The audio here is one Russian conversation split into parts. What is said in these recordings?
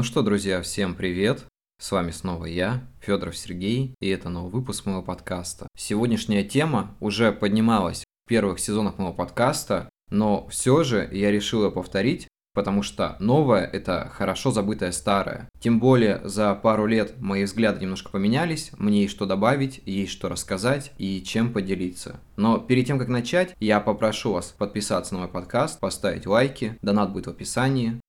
Ну что, друзья, всем привет! С вами снова я, Федоров Сергей, и это новый выпуск моего подкаста. Сегодняшняя тема уже поднималась в первых сезонах моего подкаста, но все же я решил ее повторить, потому что новое – это хорошо забытое старое. Тем более за пару лет мои взгляды немножко поменялись, мне есть что добавить, есть что рассказать и чем поделиться. Но перед тем, как начать, я попрошу вас подписаться на мой подкаст, поставить лайки, донат будет в описании.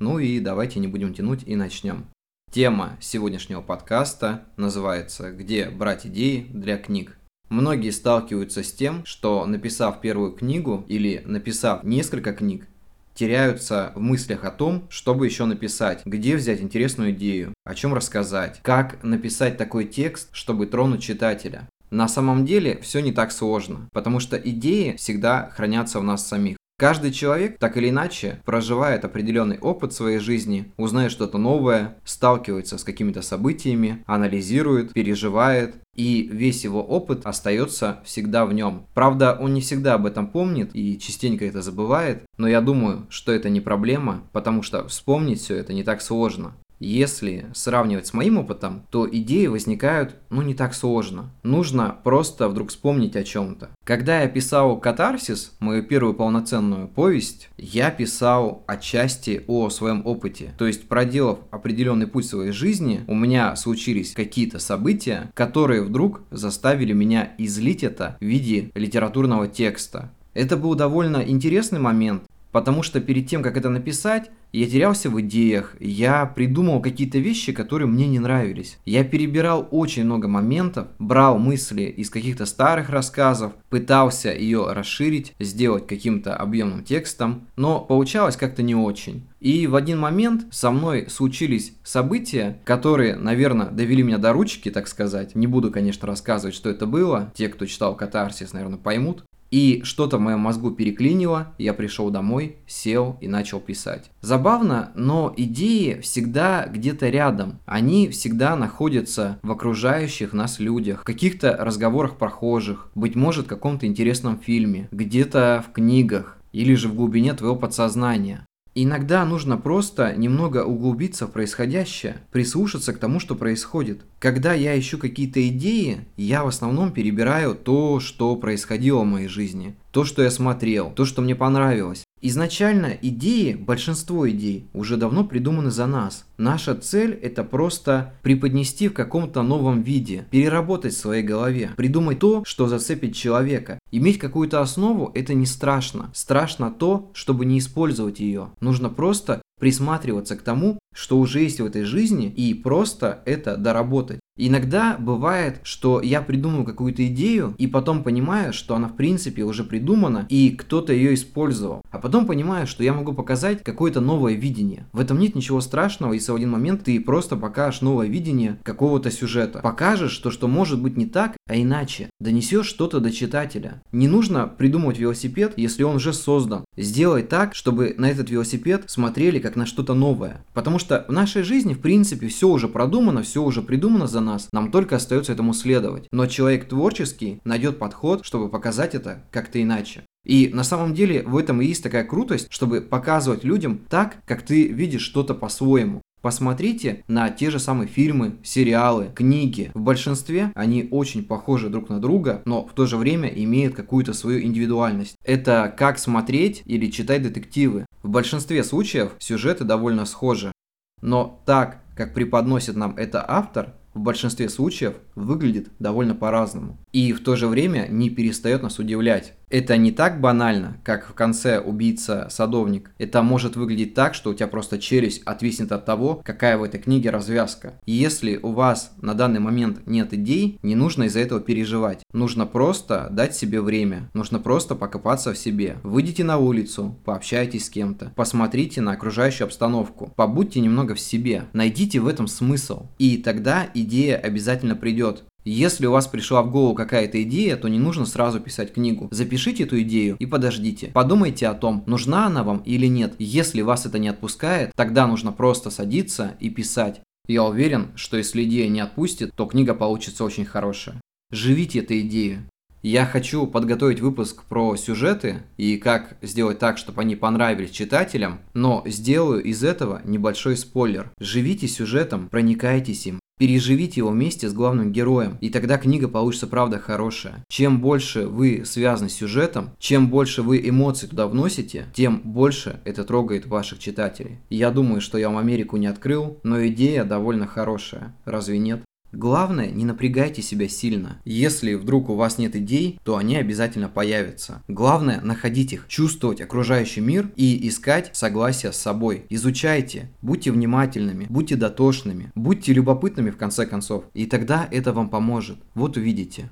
Ну и давайте не будем тянуть и начнем. Тема сегодняшнего подкаста называется «Где брать идеи для книг?». Многие сталкиваются с тем, что написав первую книгу или написав несколько книг, теряются в мыслях о том, чтобы еще написать, где взять интересную идею, о чем рассказать, как написать такой текст, чтобы тронуть читателя. На самом деле все не так сложно, потому что идеи всегда хранятся в нас самих. Каждый человек, так или иначе, проживает определенный опыт своей жизни, узнает что-то новое, сталкивается с какими-то событиями, анализирует, переживает, и весь его опыт остается всегда в нем. Правда, он не всегда об этом помнит и частенько это забывает, но я думаю, что это не проблема, потому что вспомнить все это не так сложно. Если сравнивать с моим опытом, то идеи возникают, ну, не так сложно. Нужно просто вдруг вспомнить о чем-то. Когда я писал «Катарсис», мою первую полноценную повесть, я писал отчасти о своем опыте. То есть, проделав определенный путь своей жизни, у меня случились какие-то события, которые вдруг заставили меня излить это в виде литературного текста. Это был довольно интересный момент, Потому что перед тем, как это написать, я терялся в идеях, я придумал какие-то вещи, которые мне не нравились. Я перебирал очень много моментов, брал мысли из каких-то старых рассказов, пытался ее расширить, сделать каким-то объемным текстом, но получалось как-то не очень. И в один момент со мной случились события, которые, наверное, довели меня до ручки, так сказать. Не буду, конечно, рассказывать, что это было. Те, кто читал «Катарсис», наверное, поймут. И что-то в моем мозгу переклинило, я пришел домой, сел и начал писать. Забавно, но идеи всегда где-то рядом. Они всегда находятся в окружающих нас людях, в каких-то разговорах прохожих, быть может, в каком-то интересном фильме, где-то в книгах или же в глубине твоего подсознания. Иногда нужно просто немного углубиться в происходящее, прислушаться к тому, что происходит. Когда я ищу какие-то идеи, я в основном перебираю то, что происходило в моей жизни, то, что я смотрел, то, что мне понравилось. Изначально идеи, большинство идей, уже давно придуманы за нас. Наша цель – это просто преподнести в каком-то новом виде, переработать в своей голове, придумать то, что зацепит человека. Иметь какую-то основу – это не страшно. Страшно то, чтобы не использовать ее. Нужно просто присматриваться к тому, что уже есть в этой жизни, и просто это доработать. Иногда бывает, что я придумаю какую-то идею и потом понимаю, что она в принципе уже придумана и кто-то ее использовал. А потом понимаю, что я могу показать какое-то новое видение. В этом нет ничего страшного, если в один момент ты просто покажешь новое видение какого-то сюжета. Покажешь то, что может быть не так, а иначе. Донесешь что-то до читателя. Не нужно придумывать велосипед, если он уже создан. Сделай так, чтобы на этот велосипед смотрели как на что-то новое. Потому что в нашей жизни, в принципе, все уже продумано, все уже придумано за нас. Нам только остается этому следовать. Но человек творческий найдет подход, чтобы показать это как-то иначе. И на самом деле в этом и есть такая крутость, чтобы показывать людям так, как ты видишь что-то по-своему. Посмотрите на те же самые фильмы, сериалы, книги. В большинстве они очень похожи друг на друга, но в то же время имеют какую-то свою индивидуальность. Это как смотреть или читать детективы. В большинстве случаев сюжеты довольно схожи. Но так, как преподносит нам это автор, в большинстве случаев выглядит довольно по-разному. И в то же время не перестает нас удивлять. Это не так банально, как в конце убийца-садовник. Это может выглядеть так, что у тебя просто челюсть отвиснет от того, какая в этой книге развязка. И если у вас на данный момент нет идей, не нужно из-за этого переживать. Нужно просто дать себе время. Нужно просто покопаться в себе. Выйдите на улицу, пообщайтесь с кем-то, посмотрите на окружающую обстановку, побудьте немного в себе, найдите в этом смысл. И тогда идея обязательно придет. Если у вас пришла в голову какая-то идея, то не нужно сразу писать книгу. Запишите эту идею и подождите. Подумайте о том, нужна она вам или нет. Если вас это не отпускает, тогда нужно просто садиться и писать. Я уверен, что если идея не отпустит, то книга получится очень хорошая. Живите этой идеей. Я хочу подготовить выпуск про сюжеты и как сделать так, чтобы они понравились читателям, но сделаю из этого небольшой спойлер. Живите сюжетом, проникайтесь им, Переживите его вместе с главным героем, и тогда книга получится правда хорошая. Чем больше вы связаны с сюжетом, чем больше вы эмоций туда вносите, тем больше это трогает ваших читателей. Я думаю, что я вам Америку не открыл, но идея довольно хорошая. Разве нет? Главное, не напрягайте себя сильно. Если вдруг у вас нет идей, то они обязательно появятся. Главное, находить их, чувствовать окружающий мир и искать согласие с собой. Изучайте, будьте внимательными, будьте дотошными, будьте любопытными в конце концов. И тогда это вам поможет. Вот увидите.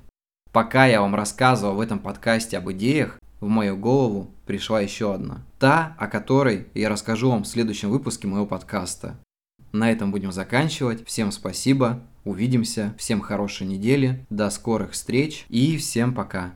Пока я вам рассказывал в этом подкасте об идеях, в мою голову пришла еще одна. Та, о которой я расскажу вам в следующем выпуске моего подкаста. На этом будем заканчивать. Всем спасибо. Увидимся. Всем хорошей недели. До скорых встреч. И всем пока.